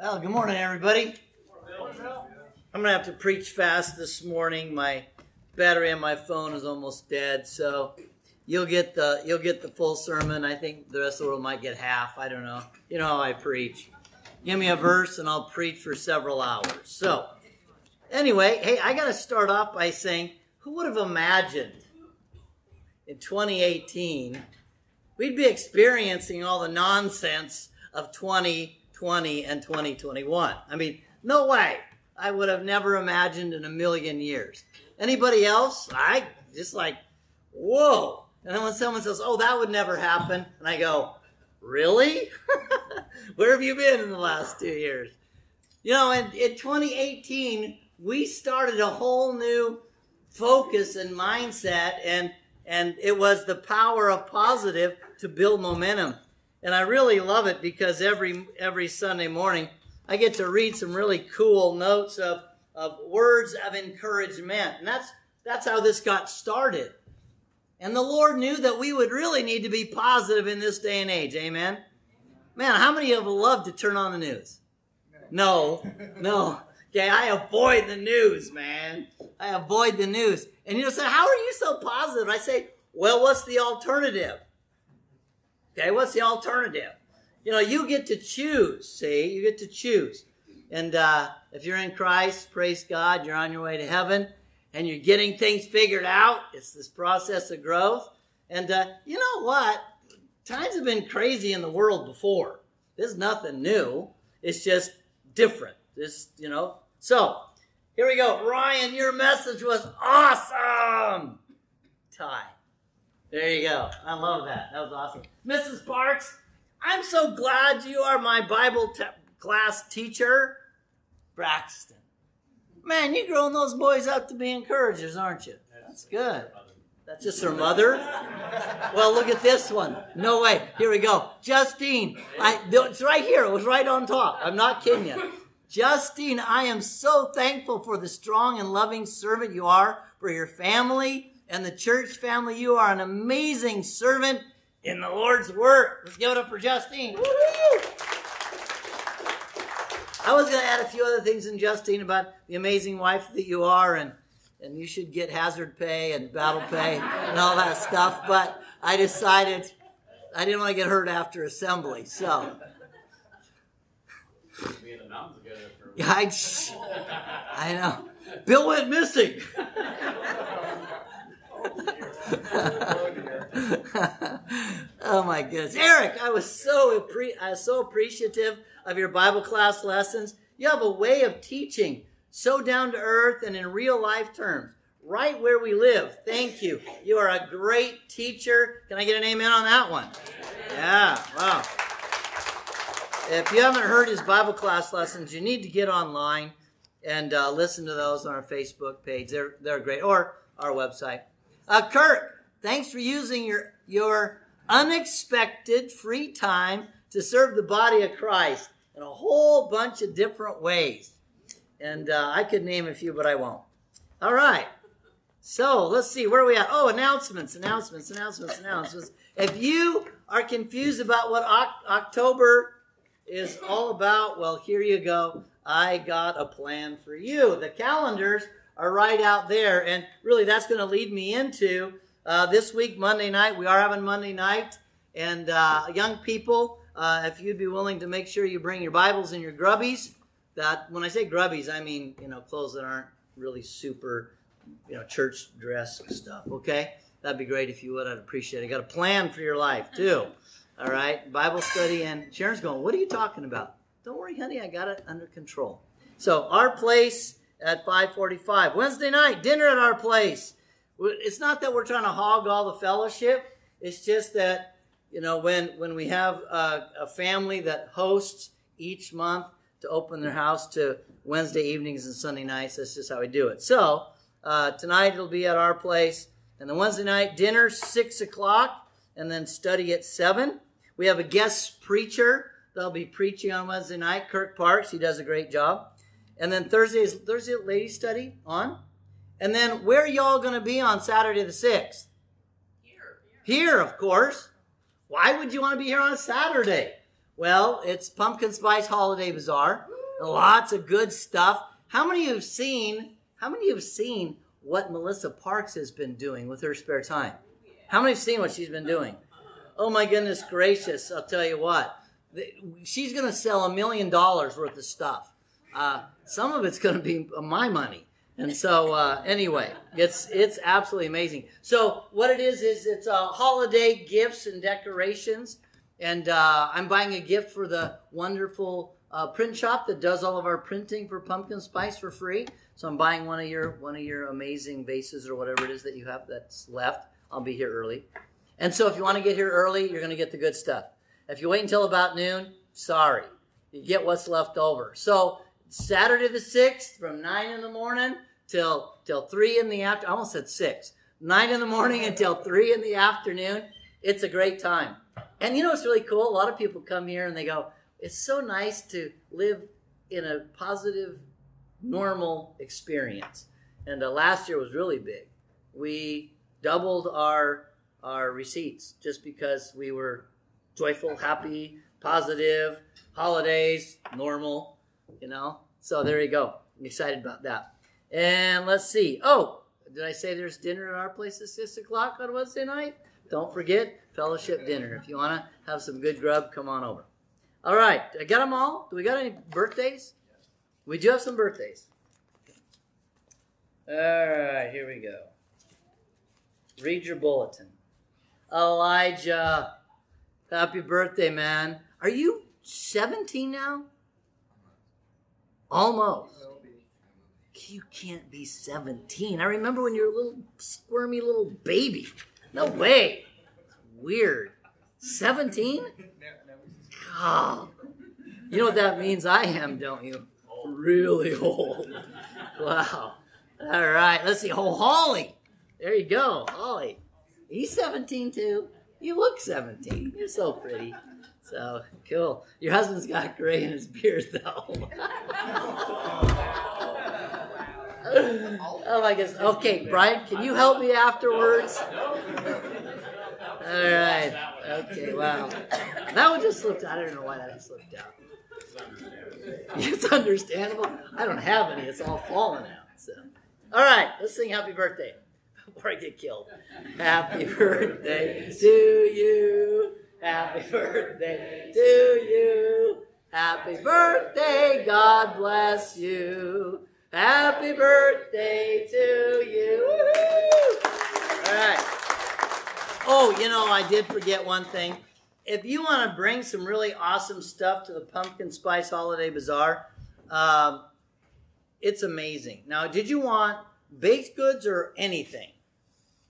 Well, good morning, everybody. I'm gonna have to preach fast this morning. My battery on my phone is almost dead, so you'll get the you'll get the full sermon. I think the rest of the world might get half. I don't know. You know how I preach. Give me a verse, and I'll preach for several hours. So, anyway, hey, I gotta start off by saying, who would have imagined in 2018 we'd be experiencing all the nonsense of 20 2020 and 2021. I mean, no way. I would have never imagined in a million years. Anybody else? I just like, whoa. And then when someone says, oh, that would never happen, and I go, really? Where have you been in the last two years? You know, in, in 2018, we started a whole new focus and mindset, and and it was the power of positive to build momentum. And I really love it because every every Sunday morning I get to read some really cool notes of, of words of encouragement. And that's that's how this got started. And the Lord knew that we would really need to be positive in this day and age. Amen. Man, how many of you love to turn on the news? No, no. Okay, I avoid the news, man. I avoid the news. And you know, say, how are you so positive? I say, well, what's the alternative? Okay, what's the alternative? You know, you get to choose, see? You get to choose. And uh, if you're in Christ, praise God, you're on your way to heaven and you're getting things figured out. It's this process of growth. And uh, you know what? Times have been crazy in the world before. There's nothing new. It's just different. This, you know. So, here we go. Ryan, your message was awesome. Ty. There you go. I love that. That was awesome. Mrs. Parks, I'm so glad you are my Bible te- class teacher. Braxton. Man, you're growing those boys up to be encouragers, aren't you? That's good. That's just her mother. Well, look at this one. No way. Here we go. Justine. I, it's right here. It was right on top. I'm not kidding you. Justine, I am so thankful for the strong and loving servant you are for your family and the church family. You are an amazing servant in the Lord's work. Let's give it up for Justine. Woo-hoo! I was going to add a few other things in Justine about the amazing wife that you are, and and you should get hazard pay and battle pay and all that stuff. But I decided I didn't want to get hurt after assembly, so. I, I know. Bill went missing. oh my goodness. Eric, I was so appre- I was so appreciative of your Bible class lessons. You have a way of teaching so down to earth and in real life terms, right where we live. Thank you. You are a great teacher. Can I get an amen on that one? Yeah, wow. If you haven't heard his Bible class lessons, you need to get online and uh, listen to those on our Facebook page. They're, they're great. Or our website. Uh, Kirk, thanks for using your, your unexpected free time to serve the body of Christ in a whole bunch of different ways. And uh, I could name a few, but I won't. All right. So let's see, where are we at? Oh, announcements, announcements, announcements, announcements. If you are confused about what October is all about, well, here you go. I got a plan for you. The calendars are right out there. And really, that's going to lead me into uh, this week, Monday night. We are having Monday night. And uh, young people, uh, if you'd be willing to make sure you bring your Bibles and your grubbies, that when I say grubbies, I mean, you know, clothes that aren't really super, you know, church dress stuff, okay? That'd be great if you would. I'd appreciate it. Got a plan for your life, too. All right? Bible study. And Sharon's going, What are you talking about? Don't worry, honey. I got it under control. So, our place at 5:45. Wednesday night, dinner at our place. It's not that we're trying to hog all the fellowship. It's just that you know when when we have a, a family that hosts each month to open their house to Wednesday evenings and Sunday nights. That's just how we do it. So uh, tonight it'll be at our place, and the Wednesday night dinner six o'clock, and then study at seven. We have a guest preacher that'll be preaching on Wednesday night. Kirk Parks, he does a great job. And then Thursday is Thursday ladies study on. And then where are y'all going to be on Saturday the 6th? Here. Here, of course. Why would you want to be here on a Saturday? Well, it's Pumpkin Spice Holiday Bazaar. Lots of good stuff. How many have seen? How many have seen what Melissa Parks has been doing with her spare time? How many have seen what she's been doing? Oh my goodness gracious! I'll tell you what. She's going to sell a million dollars worth of stuff. Uh, some of it's going to be my money. And so, uh, anyway, it's it's absolutely amazing. So, what it is is it's uh, holiday gifts and decorations, and uh, I'm buying a gift for the wonderful uh, print shop that does all of our printing for pumpkin spice for free. So, I'm buying one of your one of your amazing vases or whatever it is that you have that's left. I'll be here early, and so if you want to get here early, you're going to get the good stuff. If you wait until about noon, sorry, you get what's left over. So, Saturday the sixth from nine in the morning till till three in the after. I almost said six. Nine in the morning until three in the afternoon. It's a great time. And you know what's really cool? A lot of people come here and they go, "It's so nice to live in a positive, normal experience." And uh, last year was really big. We doubled our our receipts just because we were joyful, happy, positive, holidays, normal, you know. So there you go. I'm excited about that. And let's see. Oh, did I say there's dinner at our place at 6 o'clock on Wednesday night? Don't forget fellowship dinner. If you want to have some good grub, come on over. All right. I got them all. Do we got any birthdays? We do have some birthdays. All right. Here we go. Read your bulletin. Elijah. Happy birthday, man. Are you 17 now? Almost you can't be 17. I remember when you were a little squirmy little baby. No way. Weird. 17? God. You know what that means? I am, don't you? Really old. Wow. All right. Let's see. Oh, Holly. There you go. Holly. He's 17 too. You look 17. You're so pretty. So cool. Your husband's got gray in his beard though. oh, oh my goodness. Okay, Brian, can you help me afterwards? All right. Okay, wow. That one just slipped out. I don't know why that slipped out. It's understandable. I don't have any. It's all falling out. So, all right, let's sing "Happy Birthday" before I get killed. Happy birthday to you. Happy birthday to you. Happy birthday. God bless you. Happy birthday to you. All right. Oh, you know, I did forget one thing. If you want to bring some really awesome stuff to the Pumpkin Spice Holiday Bazaar, um, it's amazing. Now, did you want baked goods or anything?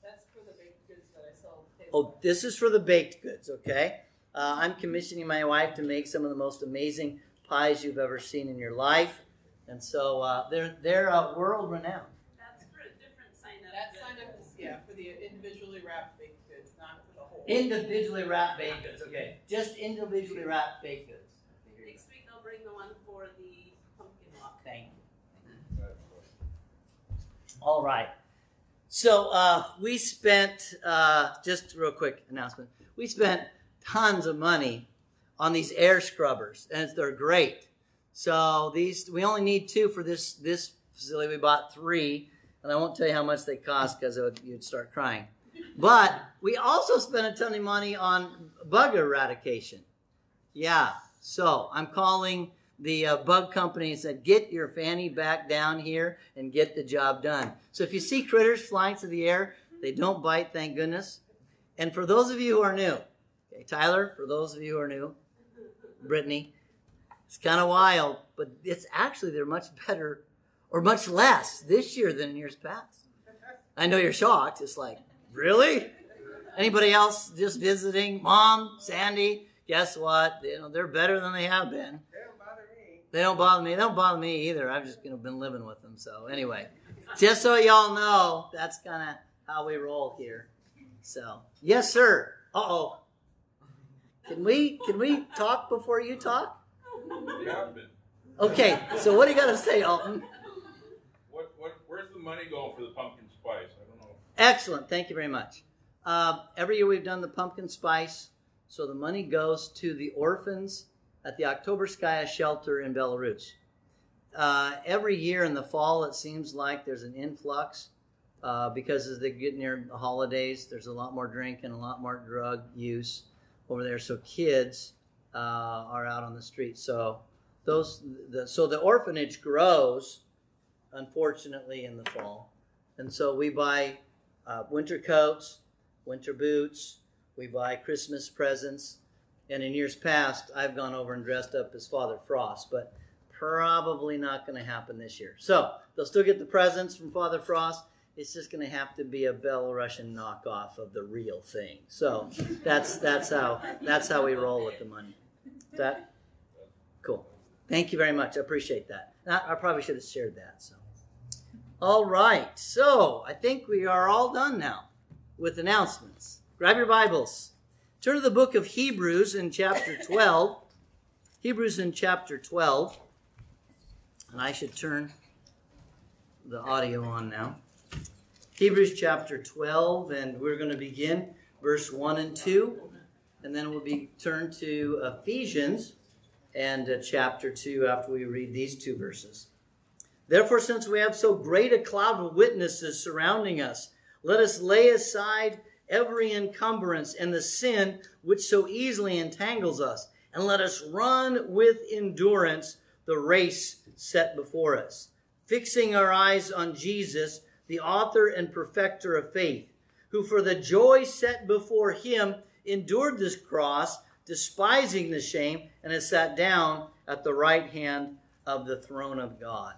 That's for the baked goods that I sell. Oh, this is for the baked goods, okay? Uh, I'm commissioning my wife to make some of the most amazing pies you've ever seen in your life. And so uh, they're they're uh, world renowned. That's for a different sign up. That sign up is yeah for the individually wrapped baked goods, not for the whole. Individually wrapped baked goods. Okay, just individually wrapped baked goods. Next week I'll bring the one for the pumpkin walk. Thank you. All right. So uh, we spent uh, just real quick announcement. We spent tons of money on these air scrubbers, and they're great. So these we only need two for this this facility. We bought three, and I won't tell you how much they cost because you'd start crying. But we also spent a ton of money on bug eradication. Yeah, so I'm calling the uh, bug company and said, "Get your fanny back down here and get the job done." So if you see critters flying through the air, they don't bite, thank goodness. And for those of you who are new, okay, Tyler, for those of you who are new, Brittany, it's kind of wild, but it's actually they're much better or much less this year than in years past. I know you're shocked. It's like, really? Anybody else just visiting? Mom, Sandy, guess what? You know, they're better than they have been. They don't bother me. They don't bother me. They don't bother me either. I've just you know, been living with them. So anyway, just so y'all know, that's kind of how we roll here. So yes, sir. Uh oh. Can we can we talk before you talk? Okay, so what do you got to say, Alton? What, what, where's the money going for the pumpkin spice? I don't know. Excellent, thank you very much. Uh, every year we've done the pumpkin spice, so the money goes to the orphans at the Oktoberskaya shelter in Belarus. Uh, every year in the fall, it seems like there's an influx uh, because as they get near the holidays, there's a lot more drinking, and a lot more drug use over there. So kids uh, are out on the street. So those, the, so the orphanage grows, unfortunately, in the fall, and so we buy uh, winter coats, winter boots. We buy Christmas presents, and in years past, I've gone over and dressed up as Father Frost, but probably not going to happen this year. So they'll still get the presents from Father Frost. It's just going to have to be a Belarusian knockoff of the real thing. So that's that's how that's how we roll with the money. Is that cool? Thank you very much. I appreciate that. I, I probably should have shared that. So, all right. So I think we are all done now with announcements. Grab your Bibles. Turn to the book of Hebrews in chapter 12. Hebrews in chapter 12. And I should turn the audio on now. Hebrews chapter 12, and we're going to begin verse 1 and 2. And then we'll be turned to Ephesians and uh, chapter 2 after we read these two verses. Therefore, since we have so great a cloud of witnesses surrounding us, let us lay aside every encumbrance and the sin which so easily entangles us, and let us run with endurance the race set before us, fixing our eyes on Jesus, the author and perfecter of faith, who for the joy set before him endured this cross, despising the shame, and has sat down at the right hand of the throne of God.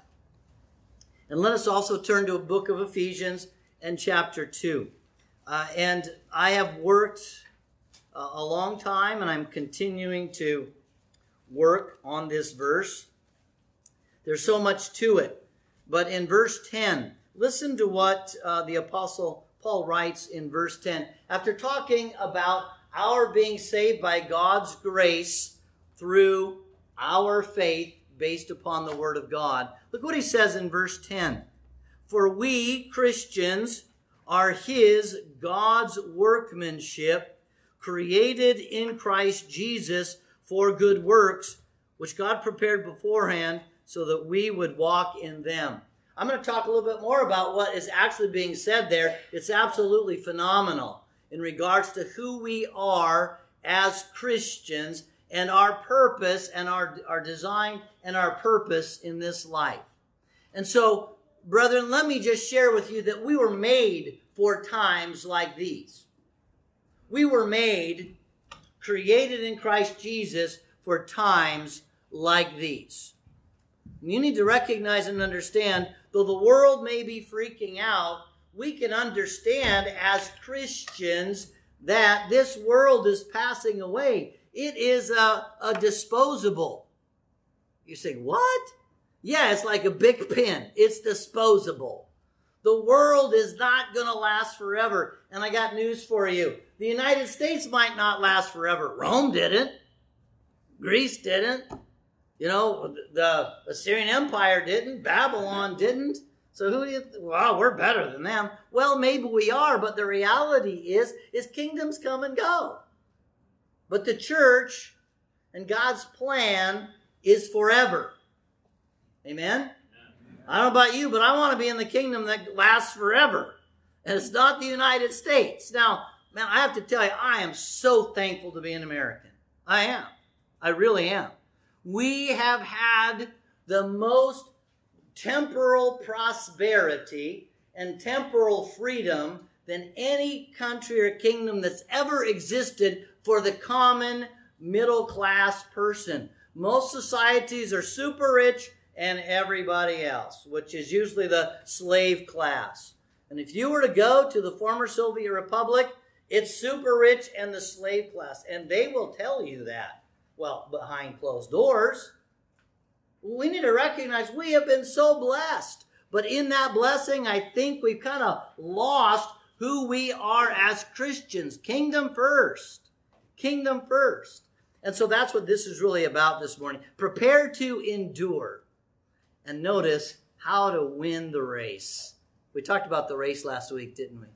And let us also turn to a book of Ephesians and chapter 2. Uh, and I have worked uh, a long time, and I'm continuing to work on this verse. There's so much to it. But in verse 10, listen to what uh, the Apostle Paul writes in verse 10. After talking about our being saved by God's grace through our faith based upon the Word of God, look what he says in verse 10. For we Christians are His, God's workmanship, created in Christ Jesus for good works, which God prepared beforehand so that we would walk in them. I'm going to talk a little bit more about what is actually being said there. It's absolutely phenomenal in regards to who we are as Christians and our purpose and our, our design and our purpose in this life. And so, brethren, let me just share with you that we were made for times like these. We were made, created in Christ Jesus for times like these. You need to recognize and understand, though the world may be freaking out, we can understand as Christians that this world is passing away. It is a, a disposable. You say, what? Yeah, it's like a big pen. It's disposable. The world is not going to last forever. And I got news for you. The United States might not last forever. Rome didn't. Greece didn't. You know, the Assyrian Empire didn't, Babylon didn't. So who do you, th- well, we're better than them. Well, maybe we are, but the reality is, is kingdoms come and go. But the church and God's plan is forever. Amen? I don't know about you, but I want to be in the kingdom that lasts forever. And it's not the United States. Now, man, I have to tell you, I am so thankful to be an American. I am. I really am we have had the most temporal prosperity and temporal freedom than any country or kingdom that's ever existed for the common middle class person. Most societies are super rich and everybody else, which is usually the slave class. And if you were to go to the former Soviet Republic, it's super rich and the slave class. And they will tell you that well, behind closed doors. We need to recognize we have been so blessed. But in that blessing, I think we've kind of lost who we are as Christians. Kingdom first. Kingdom first. And so that's what this is really about this morning. Prepare to endure. And notice how to win the race. We talked about the race last week, didn't we?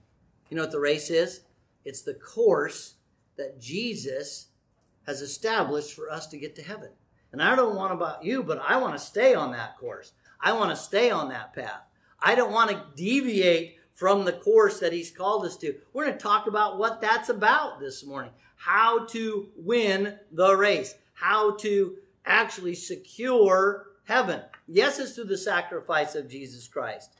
You know what the race is? It's the course that Jesus has established for us to get to heaven. And I don't want about you, but I want to stay on that course. I want to stay on that path. I don't want to deviate from the course that he's called us to. We're going to talk about what that's about this morning. How to win the race. How to actually secure heaven. Yes, it's through the sacrifice of Jesus Christ.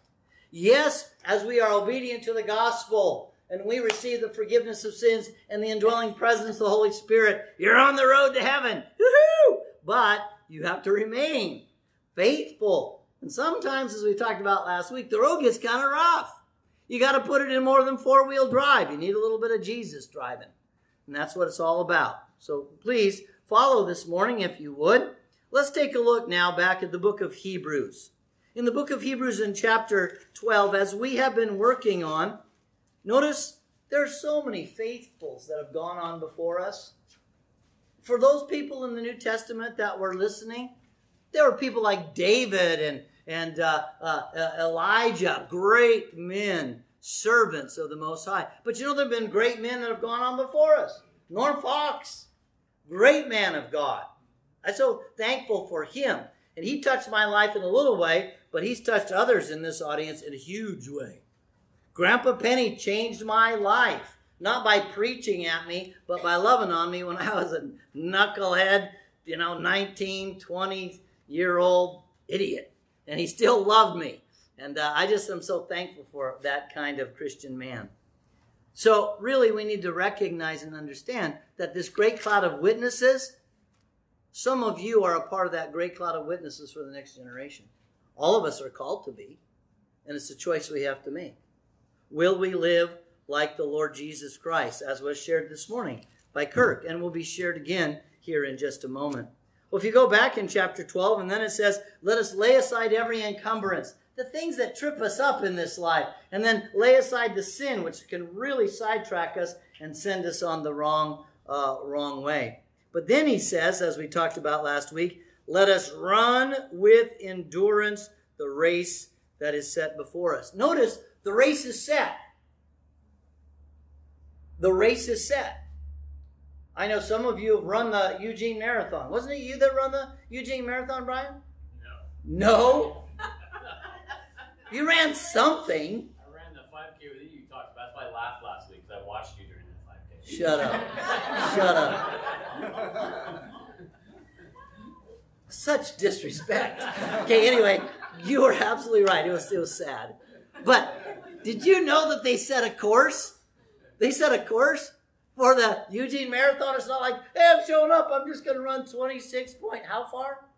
Yes, as we are obedient to the gospel and we receive the forgiveness of sins and the indwelling presence of the Holy Spirit, you're on the road to heaven. Woo-hoo! But you have to remain faithful. And sometimes, as we talked about last week, the road gets kind of rough. You got to put it in more than four wheel drive. You need a little bit of Jesus driving. And that's what it's all about. So please follow this morning if you would. Let's take a look now back at the book of Hebrews. In the book of Hebrews in chapter 12, as we have been working on, notice there are so many faithfuls that have gone on before us. For those people in the New Testament that were listening, there were people like David and, and uh, uh, uh Elijah, great men, servants of the Most High. But you know, there have been great men that have gone on before us. Norm Fox, great man of God. I'm so thankful for him. And he touched my life in a little way, but he's touched others in this audience in a huge way. Grandpa Penny changed my life, not by preaching at me, but by loving on me when I was a knucklehead, you know, 19, 20 year old idiot. And he still loved me. And uh, I just am so thankful for that kind of Christian man. So, really, we need to recognize and understand that this great cloud of witnesses some of you are a part of that great cloud of witnesses for the next generation. All of us are called to be, and it's a choice we have to make. Will we live like the Lord Jesus Christ, as was shared this morning by Kirk, and will be shared again here in just a moment? Well, if you go back in chapter 12, and then it says, Let us lay aside every encumbrance, the things that trip us up in this life, and then lay aside the sin, which can really sidetrack us and send us on the wrong, uh, wrong way. But then he says, as we talked about last week, let us run with endurance the race that is set before us. Notice the race is set. The race is set. I know some of you have run the Eugene Marathon. Wasn't it you that run the Eugene Marathon, Brian? No. No? you ran something. I ran the 5K with you. You talked about. That's why I laughed last week because I watched you during the 5K. Shut up. Shut up. Such disrespect. Okay, anyway, you were absolutely right. It was, it was sad. But did you know that they set a course? They set a course for the Eugene Marathon. It's not like, hey, I'm showing up. I'm just going to run 26 point. How far?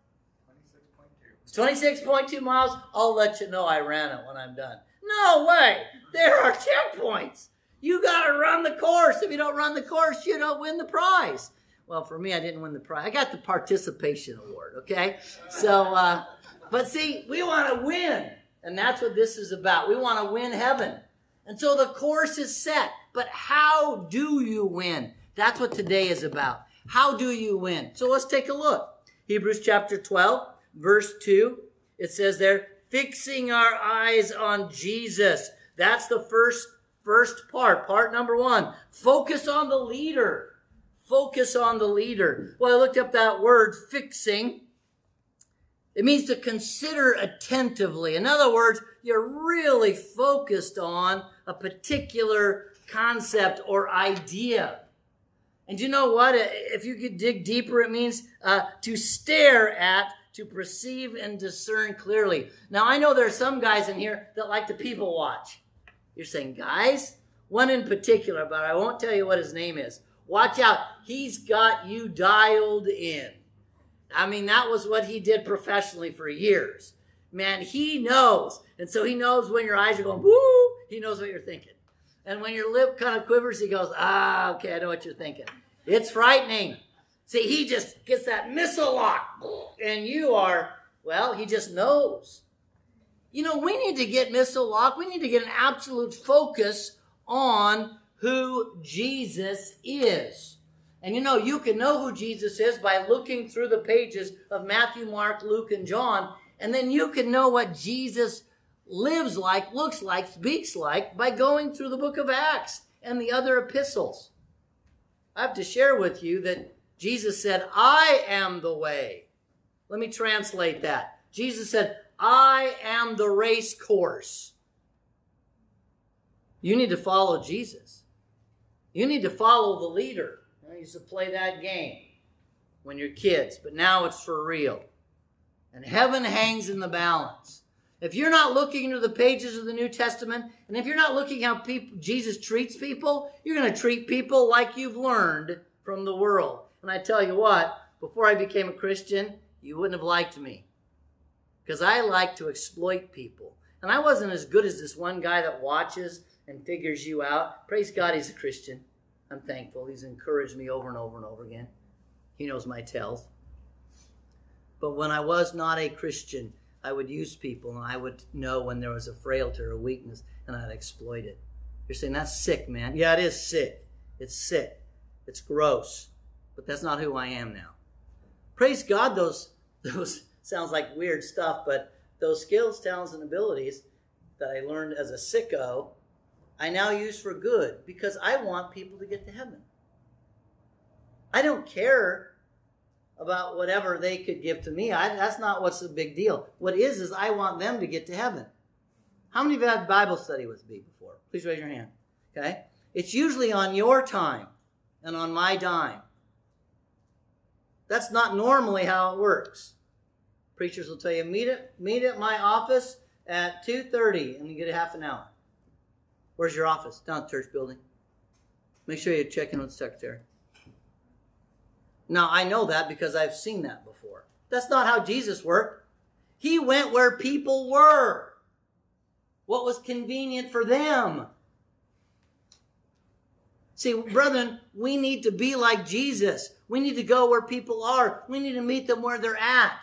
26.2. 26.2 miles. I'll let you know I ran it when I'm done. No way. There are checkpoints. You got to run the course. If you don't run the course, you don't win the prize. Well, for me, I didn't win the prize. I got the participation award, okay? So, uh, but see, we want to win. And that's what this is about. We want to win heaven. And so the course is set. But how do you win? That's what today is about. How do you win? So let's take a look. Hebrews chapter 12, verse 2. It says there, fixing our eyes on Jesus. That's the first first part. Part number 1. Focus on the leader. Focus on the leader. Well, I looked up that word fixing. It means to consider attentively. In other words, you're really focused on a particular concept or idea. And you know what? If you could dig deeper, it means uh, to stare at, to perceive and discern clearly. Now, I know there are some guys in here that like to people watch. You're saying, guys? One in particular, but I won't tell you what his name is. Watch out. He's got you dialed in. I mean, that was what he did professionally for years. Man, he knows. And so he knows when your eyes are going, woo, he knows what you're thinking. And when your lip kind of quivers, he goes, ah, okay, I know what you're thinking. It's frightening. See, he just gets that missile lock. And you are, well, he just knows. You know, we need to get missile lock. We need to get an absolute focus on who Jesus is. And you know, you can know who Jesus is by looking through the pages of Matthew, Mark, Luke, and John, and then you can know what Jesus lives like, looks like, speaks like by going through the book of Acts and the other epistles. I have to share with you that Jesus said, I am the way. Let me translate that. Jesus said, I am the race course. You need to follow Jesus. You need to follow the leader. I used to play that game when you're kids, but now it's for real. And heaven hangs in the balance. If you're not looking into the pages of the New Testament, and if you're not looking how people, Jesus treats people, you're going to treat people like you've learned from the world. And I tell you what, before I became a Christian, you wouldn't have liked me. Because I like to exploit people. And I wasn't as good as this one guy that watches and figures you out. Praise God, he's a Christian. I'm thankful. He's encouraged me over and over and over again. He knows my tells. But when I was not a Christian, I would use people and I would know when there was a frailty or a weakness and I'd exploit it. You're saying that's sick, man. Yeah, it is sick. It's sick. It's gross. But that's not who I am now. Praise God, those those sounds like weird stuff, but those skills, talents, and abilities that I learned as a sicko, I now use for good because I want people to get to heaven. I don't care about whatever they could give to me. I, that's not what's the big deal. What is, is I want them to get to heaven. How many of you had Bible study with me before? Please raise your hand. Okay? It's usually on your time and on my dime. That's not normally how it works. Preachers will tell you, meet at, meet at my office at 2.30 and you get a half an hour. Where's your office? Down the church building. Make sure you check in with the secretary. Now, I know that because I've seen that before. That's not how Jesus worked. He went where people were, what was convenient for them. See, brethren, we need to be like Jesus. We need to go where people are. We need to meet them where they're at.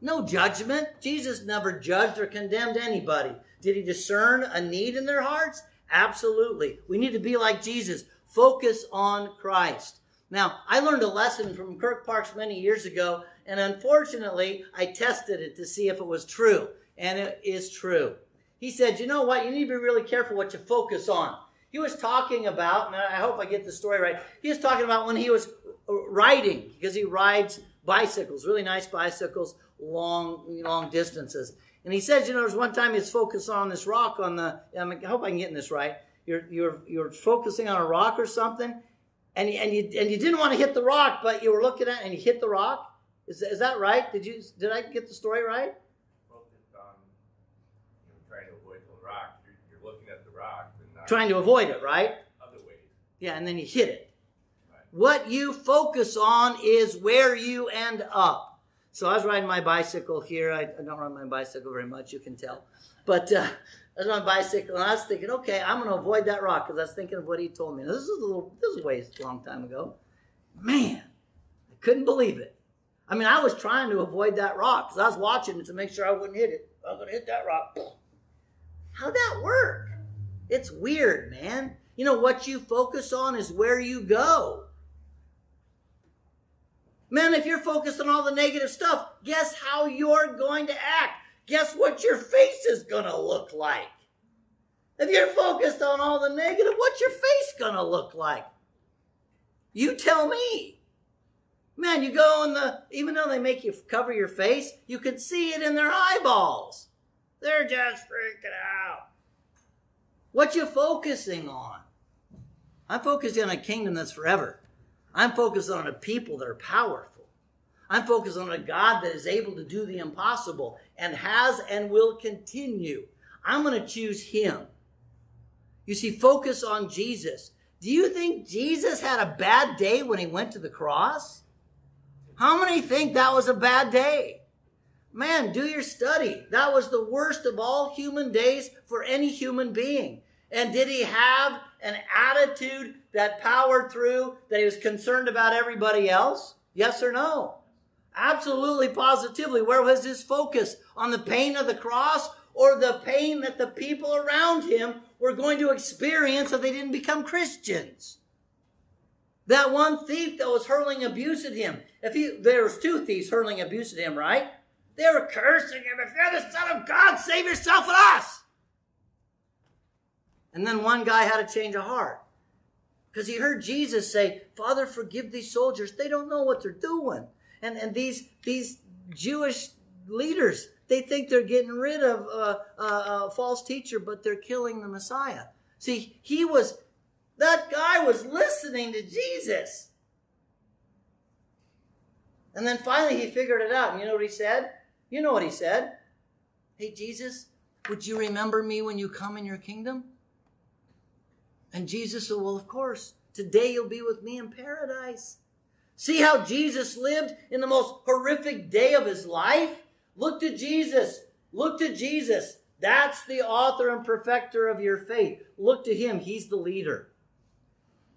No judgment. Jesus never judged or condemned anybody. Did he discern a need in their hearts? Absolutely. We need to be like Jesus. Focus on Christ. Now, I learned a lesson from Kirk Parks many years ago, and unfortunately, I tested it to see if it was true. And it is true. He said, You know what? You need to be really careful what you focus on. He was talking about, and I hope I get the story right. He was talking about when he was riding, because he rides bicycles, really nice bicycles, long, long distances. And he says, you know, there's one time he's focused on this rock on the, I hope I'm getting this right. You're, you're, you're focusing on a rock or something, and you, and you and you didn't want to hit the rock, but you were looking at it and you hit the rock. Is, is that right? Did you did I get the story right? Focused on you know, trying to avoid the rock. You're, you're looking at the rock and Trying to avoid it, right? other ways. Yeah, and then you hit it. Right. What you focus on is where you end up. So I was riding my bicycle here. I, I don't ride my bicycle very much, you can tell. But uh, I was on a bicycle and I was thinking, okay, I'm going to avoid that rock because I was thinking of what he told me. Now, this is a little, this is a ways a long time ago. Man, I couldn't believe it. I mean, I was trying to avoid that rock because I was watching it to make sure I wouldn't hit it. I was going to hit that rock. How'd that work? It's weird, man. You know, what you focus on is where you go. Man, if you're focused on all the negative stuff, guess how you're going to act? Guess what your face is going to look like? If you're focused on all the negative, what's your face going to look like? You tell me. Man, you go in the, even though they make you cover your face, you can see it in their eyeballs. They're just freaking out. What you focusing on? I'm focusing on a kingdom that's forever. I'm focused on a people that are powerful. I'm focused on a God that is able to do the impossible and has and will continue. I'm going to choose Him. You see, focus on Jesus. Do you think Jesus had a bad day when He went to the cross? How many think that was a bad day? Man, do your study. That was the worst of all human days for any human being. And did he have an attitude that powered through, that he was concerned about everybody else? Yes or no? Absolutely, positively. Where was his focus? On the pain of the cross or the pain that the people around him were going to experience if they didn't become Christians? That one thief that was hurling abuse at him. If he, there was two thieves hurling abuse at him, right? They were cursing him. If you're the son of God, save yourself and us. And then one guy had a change of heart. Because he heard Jesus say, Father, forgive these soldiers. They don't know what they're doing. And, and these, these Jewish leaders, they think they're getting rid of a, a, a false teacher, but they're killing the Messiah. See, he was, that guy was listening to Jesus. And then finally he figured it out. And you know what he said? You know what he said? Hey, Jesus, would you remember me when you come in your kingdom? And Jesus said, Well, of course, today you'll be with me in paradise. See how Jesus lived in the most horrific day of his life? Look to Jesus. Look to Jesus. That's the author and perfecter of your faith. Look to him. He's the leader.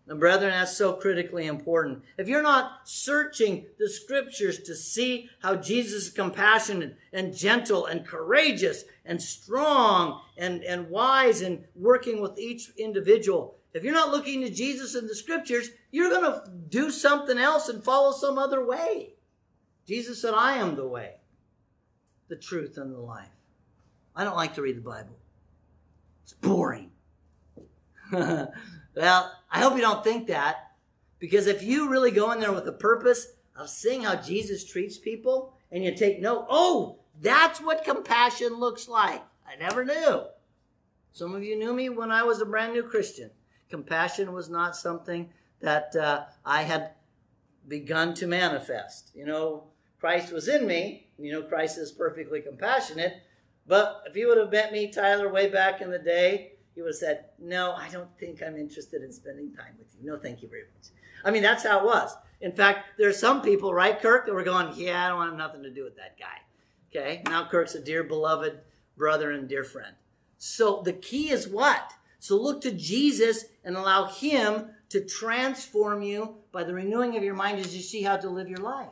And brethren, that's so critically important. If you're not searching the scriptures to see how Jesus is compassionate and gentle and courageous and strong and, and wise and working with each individual, if you're not looking to Jesus in the scriptures, you're going to do something else and follow some other way. Jesus said, I am the way, the truth, and the life. I don't like to read the Bible. It's boring. well, I hope you don't think that because if you really go in there with the purpose of seeing how Jesus treats people and you take note, oh, that's what compassion looks like. I never knew. Some of you knew me when I was a brand new Christian. Compassion was not something that uh, I had begun to manifest. You know, Christ was in me. You know, Christ is perfectly compassionate. But if you would have met me, Tyler, way back in the day, he would have said, No, I don't think I'm interested in spending time with you. No, thank you very much. I mean, that's how it was. In fact, there are some people, right, Kirk, that were going, Yeah, I don't want nothing to do with that guy. Okay, now Kirk's a dear beloved brother and dear friend. So the key is what? So look to Jesus and allow Him to transform you by the renewing of your mind as you see how to live your life.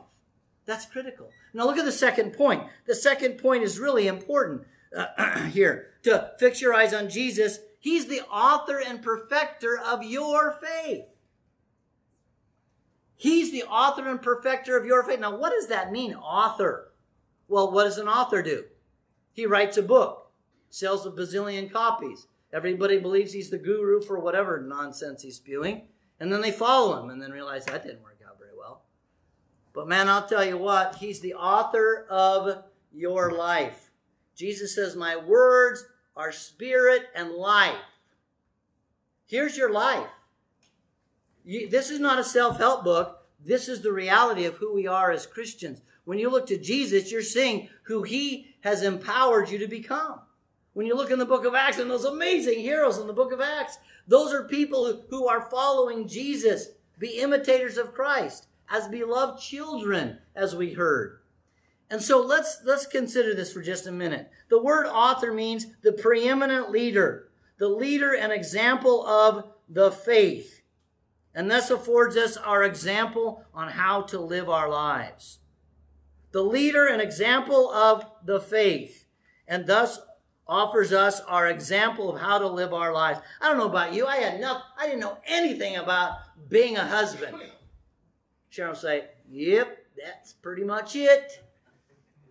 That's critical. Now look at the second point. The second point is really important uh, here. To fix your eyes on Jesus He's the author and perfecter of your faith. He's the author and perfecter of your faith. Now, what does that mean, author? Well, what does an author do? He writes a book, sells a bazillion copies. Everybody believes he's the guru for whatever nonsense he's spewing. And then they follow him and then realize that didn't work out very well. But man, I'll tell you what, he's the author of your life. Jesus says, My words our spirit and life. Here's your life. You, this is not a self help book. This is the reality of who we are as Christians. When you look to Jesus, you're seeing who he has empowered you to become. When you look in the book of Acts and those amazing heroes in the book of Acts, those are people who are following Jesus, be imitators of Christ, as beloved children, as we heard. And so let's let's consider this for just a minute. The word author means the preeminent leader, the leader and example of the faith. And thus affords us our example on how to live our lives. The leader and example of the faith, and thus offers us our example of how to live our lives. I don't know about you. I had no, I didn't know anything about being a husband. Sharon say, "Yep, that's pretty much it."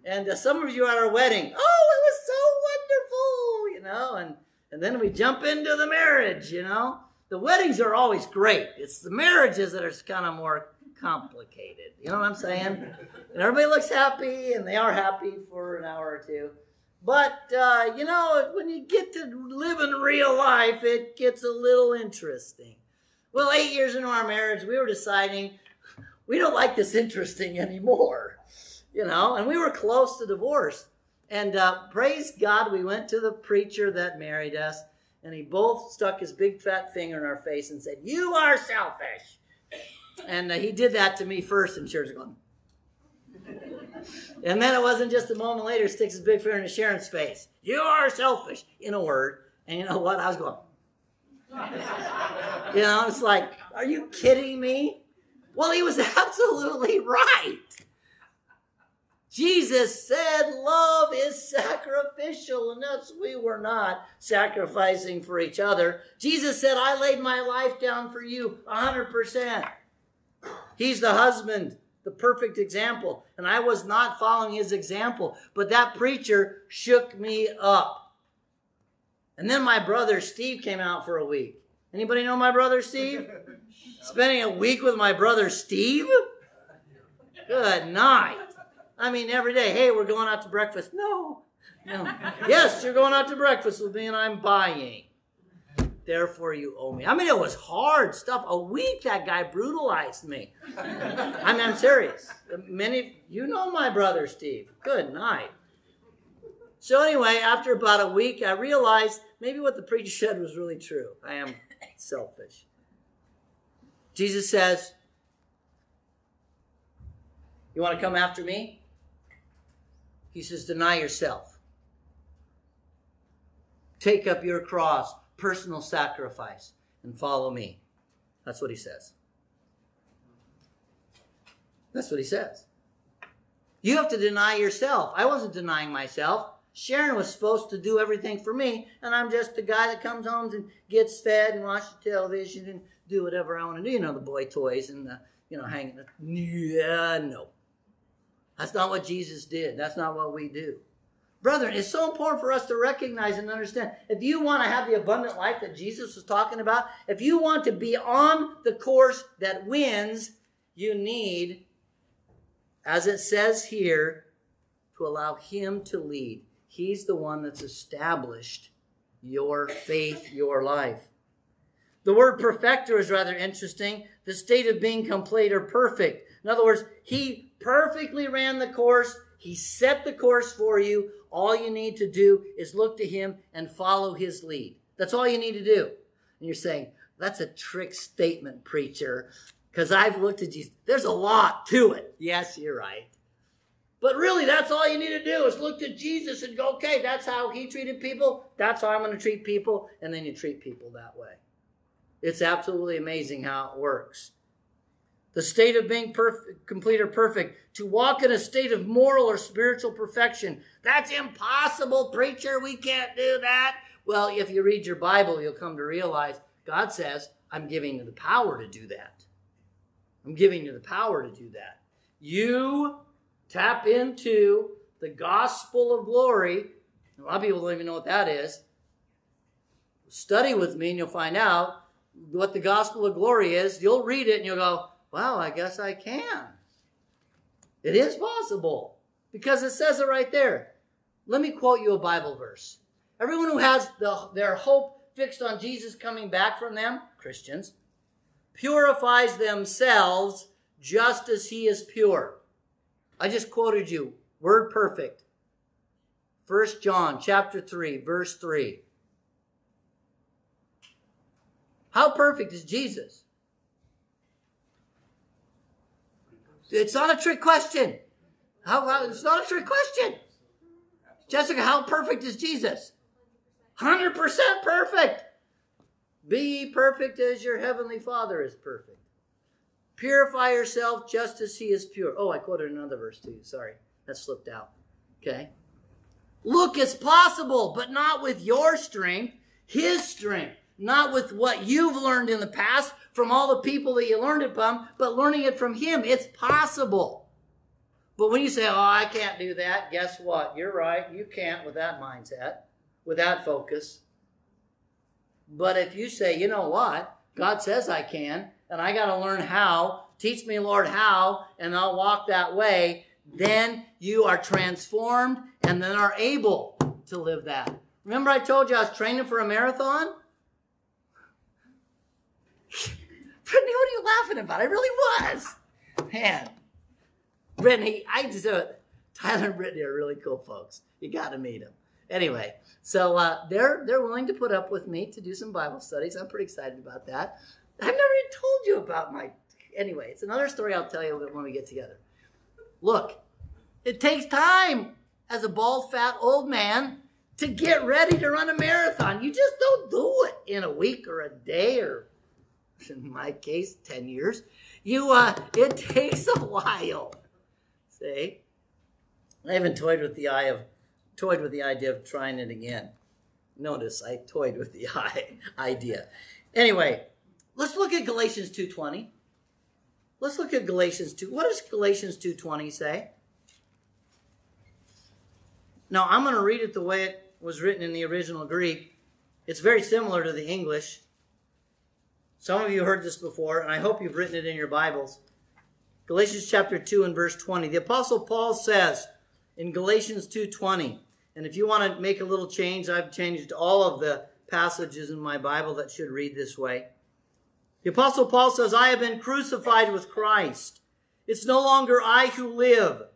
And uh, some of you at our wedding, oh, it was so wonderful, you know, and, and then we jump into the marriage, you know. The weddings are always great. It's the marriages that are kind of more complicated. You know what I'm saying? And everybody looks happy, and they are happy for an hour or two. But, uh, you know, when you get to live in real life, it gets a little interesting. Well, eight years into our marriage, we were deciding we don't like this interesting anymore you know, and we were close to divorce. And uh, praise God, we went to the preacher that married us, and he both stuck his big fat finger in our face and said, You are selfish. And uh, he did that to me first, and Sharon's going. and then it wasn't just a moment later, sticks his big finger in Sharon's face. You are selfish, in a word. And you know what? I was going, you know, it's like, are you kidding me? Well, he was absolutely right. Jesus said love is sacrificial, and thus we were not sacrificing for each other. Jesus said, I laid my life down for you 100%. He's the husband, the perfect example, and I was not following his example, but that preacher shook me up. And then my brother Steve came out for a week. Anybody know my brother Steve? Spending a week with my brother Steve? Good night. I mean, every day, hey, we're going out to breakfast. No, no. Yes, you're going out to breakfast with me and I'm buying. Therefore, you owe me. I mean, it was hard stuff. A week that guy brutalized me. I mean, I'm serious. Many, you know my brother Steve. Good night. So, anyway, after about a week, I realized maybe what the preacher said was really true. I am selfish. Jesus says, You want to come after me? He says, Deny yourself. Take up your cross personal sacrifice and follow me. That's what he says. That's what he says. You have to deny yourself. I wasn't denying myself. Sharon was supposed to do everything for me, and I'm just the guy that comes home and gets fed and watches television and do whatever I want to do. You know, the boy toys and the, you know, hanging. Yeah, no. That's not what Jesus did. That's not what we do. Brethren, it's so important for us to recognize and understand. If you want to have the abundant life that Jesus was talking about, if you want to be on the course that wins, you need, as it says here, to allow Him to lead. He's the one that's established your faith, your life. The word perfecter is rather interesting. The state of being complete or perfect. In other words, He perfectly ran the course. He set the course for you. All you need to do is look to him and follow his lead. That's all you need to do. And you're saying, that's a trick statement, preacher, because I've looked at Jesus. There's a lot to it. Yes, you're right. But really, that's all you need to do is look to Jesus and go, okay, that's how he treated people. That's how I'm going to treat people. And then you treat people that way. It's absolutely amazing how it works the state of being perfect, complete or perfect, to walk in a state of moral or spiritual perfection. That's impossible, preacher. We can't do that. Well, if you read your Bible, you'll come to realize God says, I'm giving you the power to do that. I'm giving you the power to do that. You tap into the gospel of glory. A lot of people don't even know what that is. Study with me and you'll find out what the gospel of glory is. You'll read it and you'll go, Wow, I guess I can. It is possible because it says it right there. Let me quote you a Bible verse. Everyone who has the, their hope fixed on Jesus coming back from them, Christians, purifies themselves just as he is pure. I just quoted you, word perfect. 1 John chapter 3, verse 3. How perfect is Jesus? It's not a trick question. How, how, it's not a trick question. Jessica, how perfect is Jesus? 100% perfect. Be perfect as your heavenly Father is perfect. Purify yourself just as he is pure. Oh, I quoted another verse too. Sorry, that slipped out. Okay. Look, it's possible, but not with your strength, his strength, not with what you've learned in the past, from all the people that you learned it from, but learning it from Him. It's possible. But when you say, oh, I can't do that, guess what? You're right. You can't with that mindset, with that focus. But if you say, you know what? God says I can, and I got to learn how. Teach me, Lord, how, and I'll walk that way. Then you are transformed and then are able to live that. Remember, I told you I was training for a marathon? Brittany, what are you laughing about? I really was. Man, Brittany, I just, uh, Tyler and Brittany are really cool folks. You got to meet them. Anyway, so uh, they're they're willing to put up with me to do some Bible studies. I'm pretty excited about that. I've never even told you about my. Anyway, it's another story I'll tell you when we get together. Look, it takes time as a bald, fat old man to get ready to run a marathon. You just don't do it in a week or a day or in my case, 10 years, you, uh, it takes a while. See? I even toyed with the eye of, toyed with the idea of trying it again. Notice I toyed with the idea. Anyway, let's look at Galatians 2.20. Let's look at Galatians 2. What does Galatians 2.20 say? Now, I'm going to read it the way it was written in the original Greek. It's very similar to the English. Some of you heard this before, and I hope you've written it in your Bibles. Galatians chapter 2 and verse 20. The apostle Paul says in Galatians 2:20, and if you want to make a little change, I've changed all of the passages in my Bible that should read this way. The apostle Paul says, "I have been crucified with Christ. It's no longer I who live,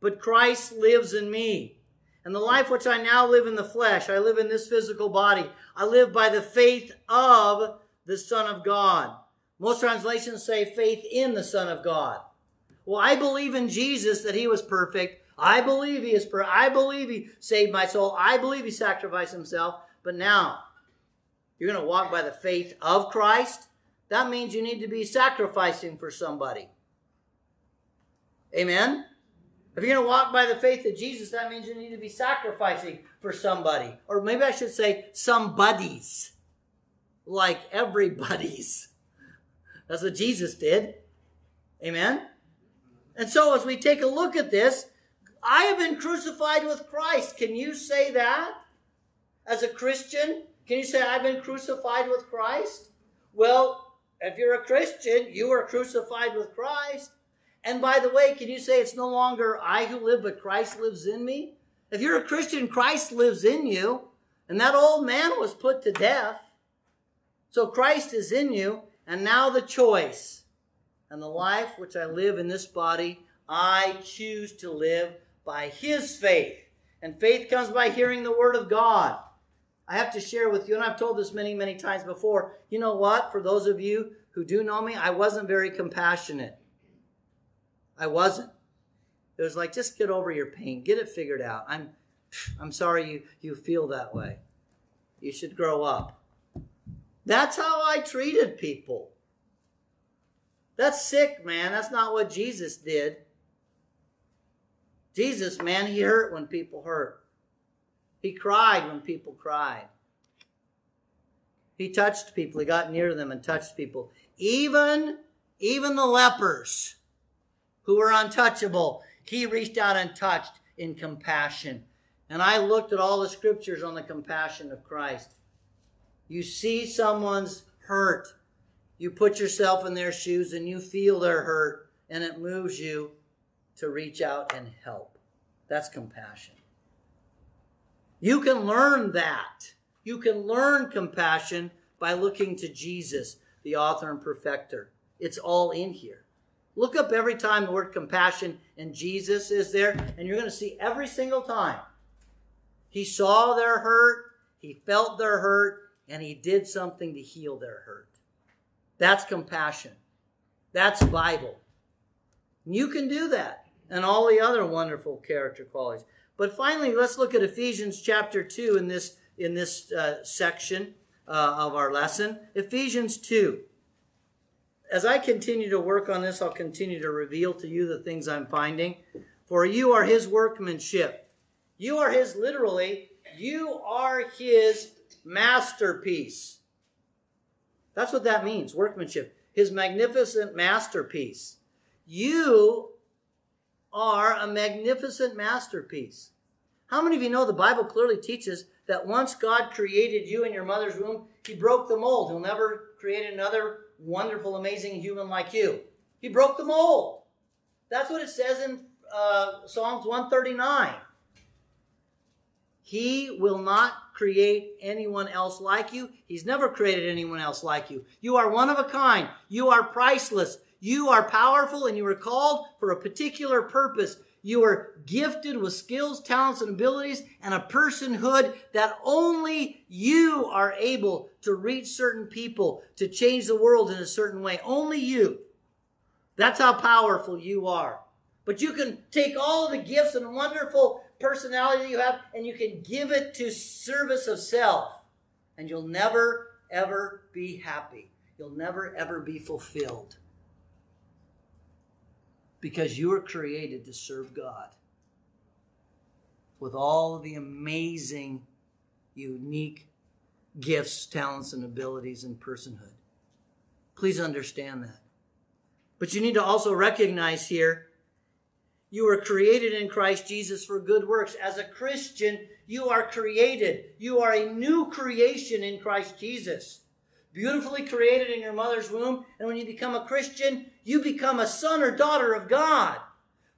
but Christ lives in me. And the life which I now live in the flesh, I live in this physical body. I live by the faith of the Son of God. Most translations say faith in the Son of God. Well, I believe in Jesus that he was perfect. I believe he is perfect. I believe he saved my soul. I believe he sacrificed himself. But now, you're going to walk by the faith of Christ. That means you need to be sacrificing for somebody. Amen? If you're going to walk by the faith of Jesus, that means you need to be sacrificing for somebody. Or maybe I should say somebody's. Like everybody's. That's what Jesus did. Amen? And so as we take a look at this, I have been crucified with Christ. Can you say that? As a Christian, can you say, I've been crucified with Christ? Well, if you're a Christian, you are crucified with Christ. And by the way, can you say it's no longer I who live, but Christ lives in me? If you're a Christian, Christ lives in you, and that old man was put to death. So Christ is in you, and now the choice and the life which I live in this body, I choose to live by his faith. And faith comes by hearing the word of God. I have to share with you, and I've told this many, many times before. You know what? For those of you who do know me, I wasn't very compassionate. I wasn't. It was like, just get over your pain, get it figured out. I'm, I'm sorry you, you feel that way. You should grow up. That's how I treated people. That's sick, man. That's not what Jesus did. Jesus, man, he hurt when people hurt. He cried when people cried. He touched people. He got near them and touched people. Even, even the lepers who were untouchable, he reached out and touched in compassion. And I looked at all the scriptures on the compassion of Christ. You see someone's hurt you put yourself in their shoes and you feel their hurt, and it moves you to reach out and help. That's compassion. You can learn that. You can learn compassion by looking to Jesus, the author and perfecter. It's all in here. Look up every time the word compassion and Jesus is there, and you're going to see every single time. He saw their hurt, he felt their hurt, and he did something to heal their hurt. That's compassion. That's Bible. You can do that and all the other wonderful character qualities. But finally, let's look at Ephesians chapter 2 in this, in this uh, section uh, of our lesson. Ephesians 2. As I continue to work on this, I'll continue to reveal to you the things I'm finding. For you are his workmanship. You are his, literally, you are his masterpiece. That's what that means workmanship. His magnificent masterpiece. You are a magnificent masterpiece. How many of you know the Bible clearly teaches that once God created you in your mother's womb, He broke the mold. He'll never create another wonderful, amazing human like you. He broke the mold. That's what it says in uh, Psalms 139. He will not create anyone else like you. He's never created anyone else like you. You are one of a kind. You are priceless. You are powerful and you are called for a particular purpose. You are gifted with skills, talents, and abilities and a personhood that only you are able to reach certain people, to change the world in a certain way. Only you. That's how powerful you are. But you can take all the gifts and wonderful personality you have and you can give it to service of self. And you'll never, ever be happy. You'll never, ever be fulfilled. Because you were created to serve God with all the amazing, unique gifts, talents, and abilities and personhood. Please understand that. But you need to also recognize here you were created in Christ Jesus for good works. As a Christian, you are created. You are a new creation in Christ Jesus. beautifully created in your mother's womb. And when you become a Christian, you become a son or daughter of God,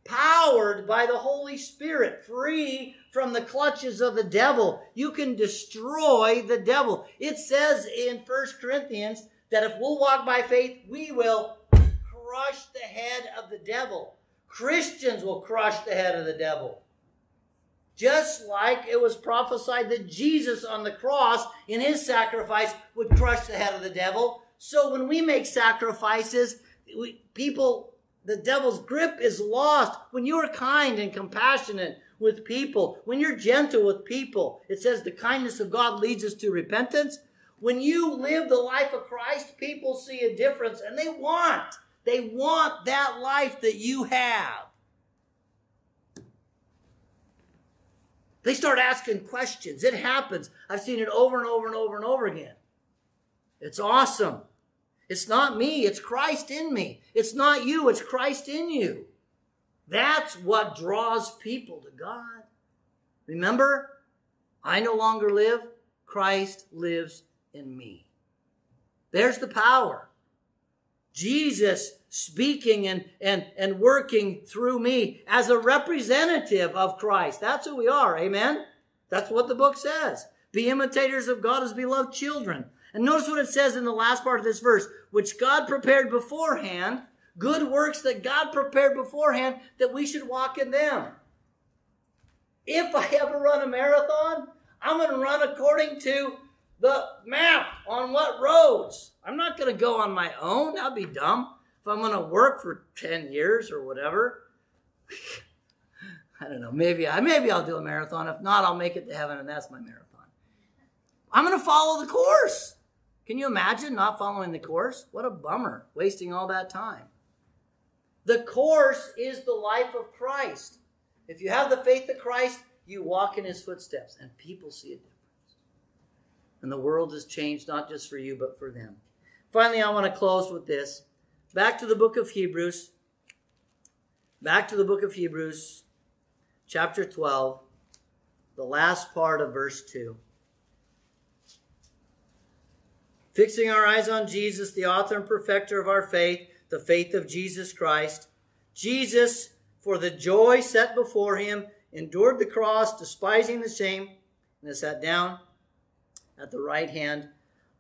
powered by the Holy Spirit, free from the clutches of the devil. You can destroy the devil. It says in First Corinthians that if we'll walk by faith, we will crush the head of the devil. Christians will crush the head of the devil. Just like it was prophesied that Jesus on the cross in his sacrifice would crush the head of the devil. So when we make sacrifices, we, people, the devil's grip is lost. When you are kind and compassionate with people, when you're gentle with people, it says the kindness of God leads us to repentance. When you live the life of Christ, people see a difference and they want, they want that life that you have. They start asking questions. It happens. I've seen it over and over and over and over again. It's awesome. It's not me, it's Christ in me. It's not you, it's Christ in you. That's what draws people to God. Remember, I no longer live, Christ lives in me. There's the power. Jesus speaking and, and, and working through me as a representative of Christ. That's who we are. Amen. That's what the book says. Be imitators of God as beloved children. And notice what it says in the last part of this verse, which God prepared beforehand, good works that God prepared beforehand, that we should walk in them. If I ever run a marathon, I'm going to run according to the map on what roads. I'm not going to go on my own. That'd be dumb. If I'm going to work for 10 years or whatever, I don't know. Maybe I maybe I'll do a marathon. If not, I'll make it to heaven, and that's my marathon. I'm going to follow the course. Can you imagine not following the course? What a bummer, wasting all that time. The course is the life of Christ. If you have the faith of Christ, you walk in his footsteps, and people see difference. And the world has changed not just for you, but for them. Finally, I want to close with this. Back to the book of Hebrews. Back to the book of Hebrews, chapter 12, the last part of verse 2. Fixing our eyes on Jesus, the author and perfecter of our faith, the faith of Jesus Christ. Jesus, for the joy set before him, endured the cross, despising the shame, and sat down at the right hand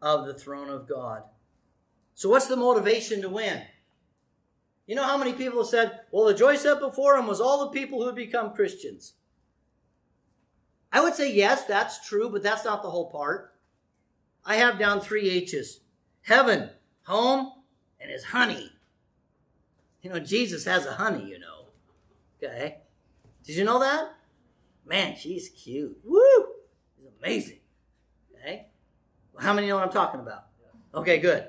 of the throne of God. So, what's the motivation to win? You know how many people have said, well, the joy set before him was all the people who had become Christians? I would say, yes, that's true, but that's not the whole part. I have down three H's heaven, home, and his honey. You know, Jesus has a honey, you know. Okay? Did you know that? Man, she's cute. Woo! She's amazing. How many know what I'm talking about? Okay, good.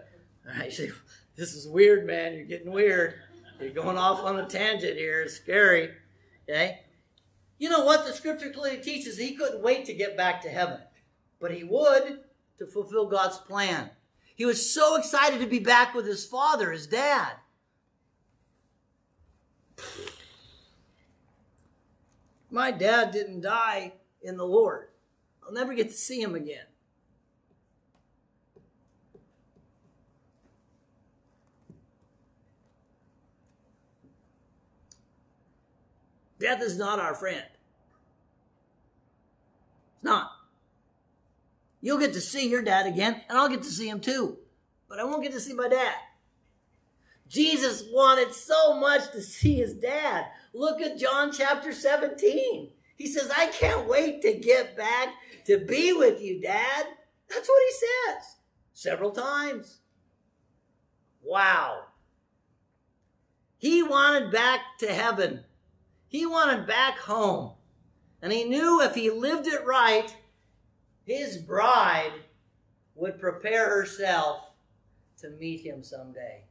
All right, see, this is weird, man. You're getting weird. You're going off on a tangent here. It's scary. Okay? You know what? The scripture clearly teaches he couldn't wait to get back to heaven, but he would to fulfill God's plan. He was so excited to be back with his father, his dad. My dad didn't die in the Lord. I'll never get to see him again. Death is not our friend. It's not. You'll get to see your dad again, and I'll get to see him too. But I won't get to see my dad. Jesus wanted so much to see his dad. Look at John chapter 17. He says, I can't wait to get back to be with you, Dad. That's what he says several times. Wow. He wanted back to heaven. He wanted back home. And he knew if he lived it right, his bride would prepare herself to meet him someday.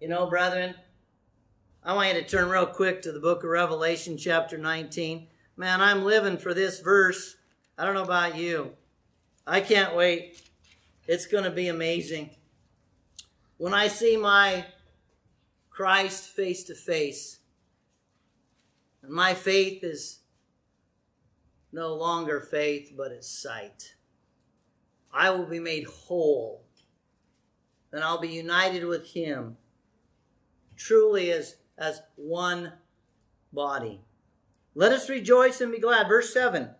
You know, brethren, I want you to turn real quick to the book of Revelation, chapter 19. Man, I'm living for this verse. I don't know about you. I can't wait. It's going to be amazing. When I see my Christ face to face, and my faith is no longer faith, but it's sight. I will be made whole then I'll be united with him truly as, as one body. Let us rejoice and be glad. Verse 7.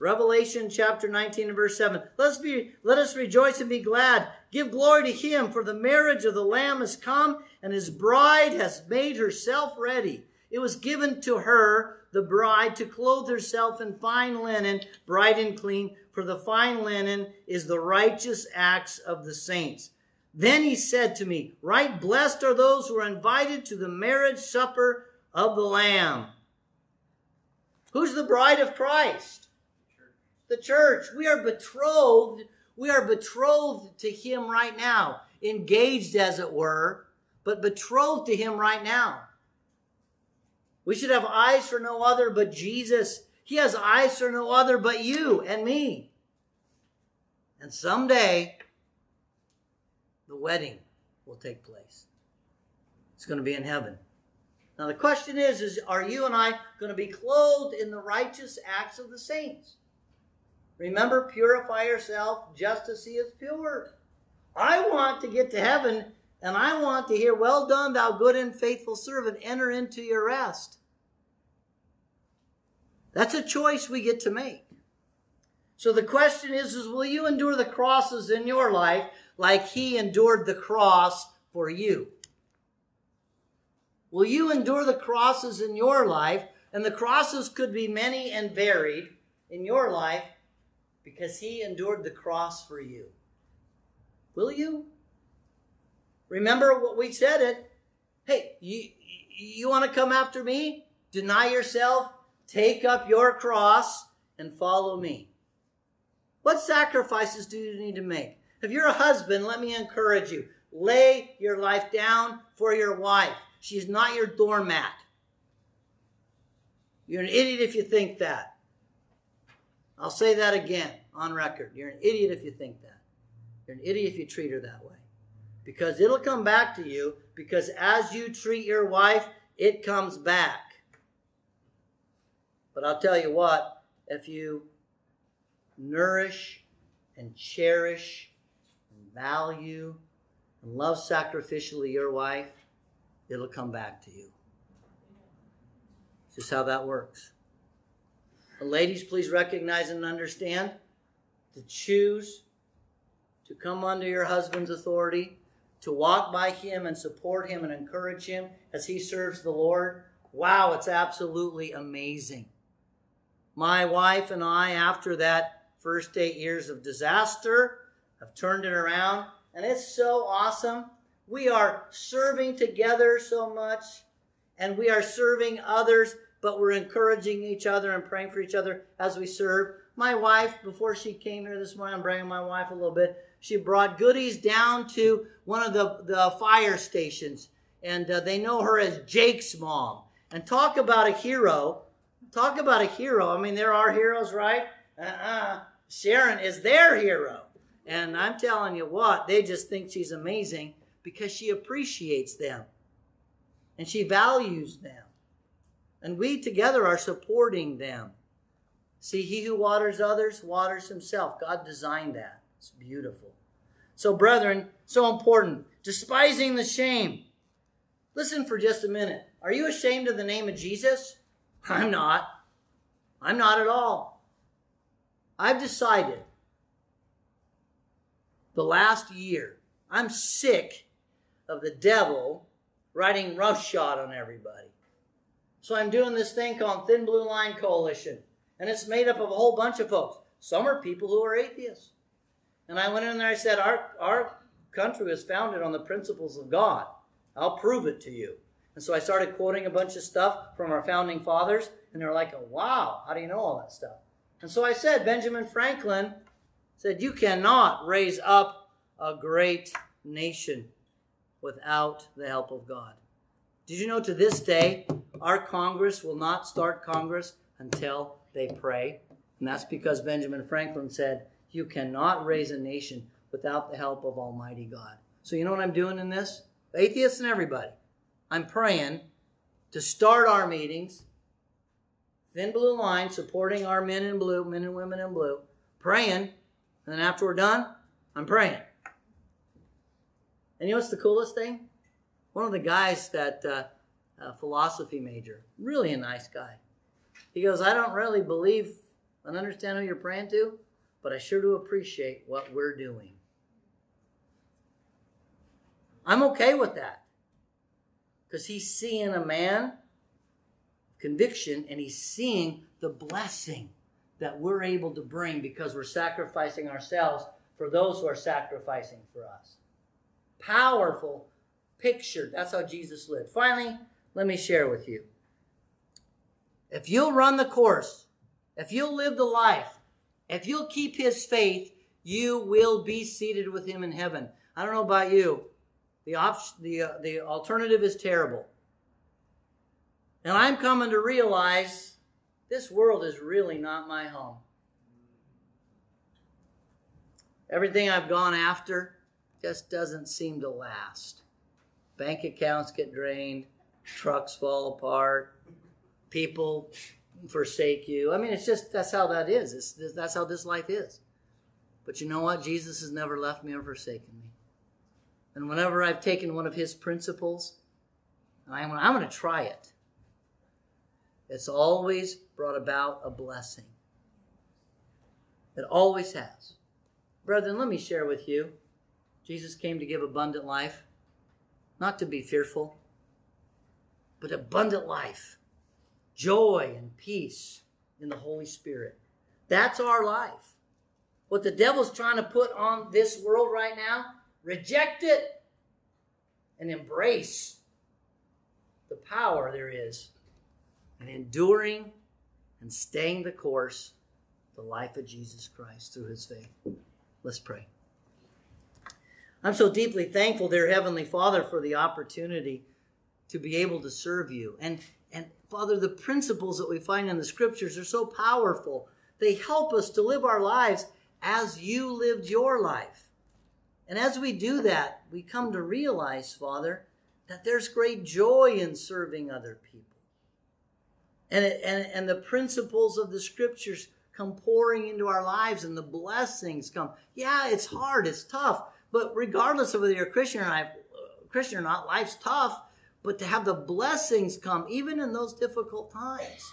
Revelation chapter 19 and verse 7. Let us be let us rejoice and be glad. Give glory to him for the marriage of the lamb has come and his bride has made herself ready. It was given to her the bride to clothe herself in fine linen, bright and clean, for the fine linen is the righteous acts of the saints. Then he said to me, Right blessed are those who are invited to the marriage supper of the Lamb. Who's the bride of Christ? The church. We are betrothed. We are betrothed to him right now, engaged as it were, but betrothed to him right now. We should have eyes for no other but Jesus. He has eyes for no other but you and me. And someday, the wedding will take place. It's going to be in heaven. Now the question is, is are you and I going to be clothed in the righteous acts of the saints? Remember, purify yourself just as he is pure. I want to get to heaven and I want to hear, well done, thou good and faithful servant, enter into your rest. That's a choice we get to make. So the question is, is will you endure the crosses in your life like he endured the cross for you? Will you endure the crosses in your life? And the crosses could be many and varied in your life because he endured the cross for you. Will you? Remember what we said it. Hey, you, you want to come after me? Deny yourself, take up your cross, and follow me. What sacrifices do you need to make? If you're a husband, let me encourage you. Lay your life down for your wife. She's not your doormat. You're an idiot if you think that. I'll say that again on record. You're an idiot if you think that. You're an idiot if you treat her that way. Because it'll come back to you, because as you treat your wife, it comes back. But I'll tell you what, if you nourish and cherish and value and love sacrificially your wife, it'll come back to you. It's just how that works. ladies, please recognize and understand to choose to come under your husband's authority, to walk by him and support him and encourage him as he serves the Lord. Wow, it's absolutely amazing. My wife and I, after that first eight years of disaster, have turned it around, and it's so awesome. We are serving together so much, and we are serving others, but we're encouraging each other and praying for each other as we serve. My wife, before she came here this morning, I'm bringing my wife a little bit. She brought goodies down to one of the, the fire stations, and uh, they know her as Jake's mom. And talk about a hero. Talk about a hero. I mean, there are heroes, right? Uh-uh. Sharon is their hero. And I'm telling you what, they just think she's amazing because she appreciates them and she values them. And we together are supporting them. See, he who waters others waters himself. God designed that. It's beautiful. So, brethren, so important. Despising the shame. Listen for just a minute. Are you ashamed of the name of Jesus? I'm not. I'm not at all. I've decided the last year, I'm sick of the devil riding roughshod on everybody. So I'm doing this thing called Thin Blue Line Coalition. And it's made up of a whole bunch of folks. Some are people who are atheists. And I went in there and I said, Our, our country was founded on the principles of God. I'll prove it to you. And so I started quoting a bunch of stuff from our founding fathers, and they're like, wow, how do you know all that stuff? And so I said, Benjamin Franklin said, You cannot raise up a great nation without the help of God. Did you know to this day, our Congress will not start Congress until they pray? And that's because Benjamin Franklin said, You cannot raise a nation without the help of Almighty God. So, you know what I'm doing in this? Atheists and everybody. I'm praying to start our meetings, thin blue line, supporting our men in blue, men and women in blue, praying, and then after we're done, I'm praying. And you know what's the coolest thing? One of the guys that uh, philosophy major, really a nice guy. He goes, I don't really believe and understand who you're praying to, but I sure do appreciate what we're doing. I'm okay with that because he's seeing a man conviction and he's seeing the blessing that we're able to bring because we're sacrificing ourselves for those who are sacrificing for us. Powerful picture. That's how Jesus lived. Finally, let me share with you. If you'll run the course, if you'll live the life, if you'll keep his faith, you will be seated with him in heaven. I don't know about you. The, op- the, uh, the alternative is terrible. And I'm coming to realize this world is really not my home. Everything I've gone after just doesn't seem to last. Bank accounts get drained, trucks fall apart, people forsake you. I mean, it's just that's how that is. It's, that's how this life is. But you know what? Jesus has never left me or forsaken me. And whenever I've taken one of his principles, and I'm, I'm going to try it, it's always brought about a blessing. It always has. Brethren, let me share with you Jesus came to give abundant life, not to be fearful, but abundant life, joy and peace in the Holy Spirit. That's our life. What the devil's trying to put on this world right now, reject it and embrace the power there is in enduring and staying the course the life of Jesus Christ through his faith. Let's pray. I'm so deeply thankful, dear Heavenly Father, for the opportunity to be able to serve you. And, and Father, the principles that we find in the scriptures are so powerful. They help us to live our lives as you lived your life. And as we do that, we come to realize, Father, that there's great joy in serving other people. And, it, and, and the principles of the scriptures come pouring into our lives and the blessings come. Yeah, it's hard, it's tough, but regardless of whether you're a Christian or not, Christian or not, life's tough. But to have the blessings come even in those difficult times.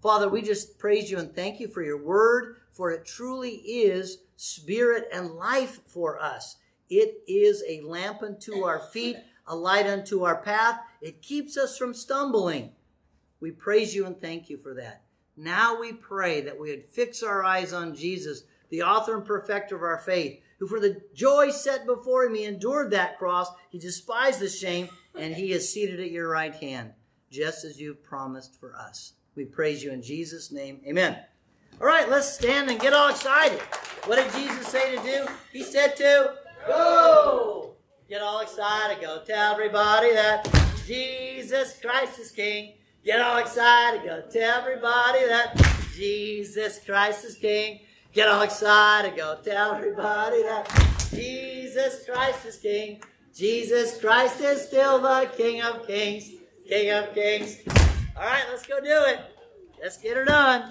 Father, we just praise you and thank you for your word, for it truly is spirit and life for us. It is a lamp unto our feet, a light unto our path. It keeps us from stumbling. We praise you and thank you for that. Now we pray that we would fix our eyes on Jesus, the author and perfecter of our faith, who for the joy set before him, he endured that cross. He despised the shame, and he is seated at your right hand, just as you've promised for us. We praise you in Jesus' name. Amen. All right, let's stand and get all excited. What did Jesus say to do? He said to go. Get all excited. Go tell everybody that Jesus Christ is King. Get all excited. Go tell everybody that Jesus Christ is King. Get all excited. Go tell everybody that Jesus Christ is King. Jesus Christ is still the King of Kings. King of Kings. All right, let's go do it. Let's get her done.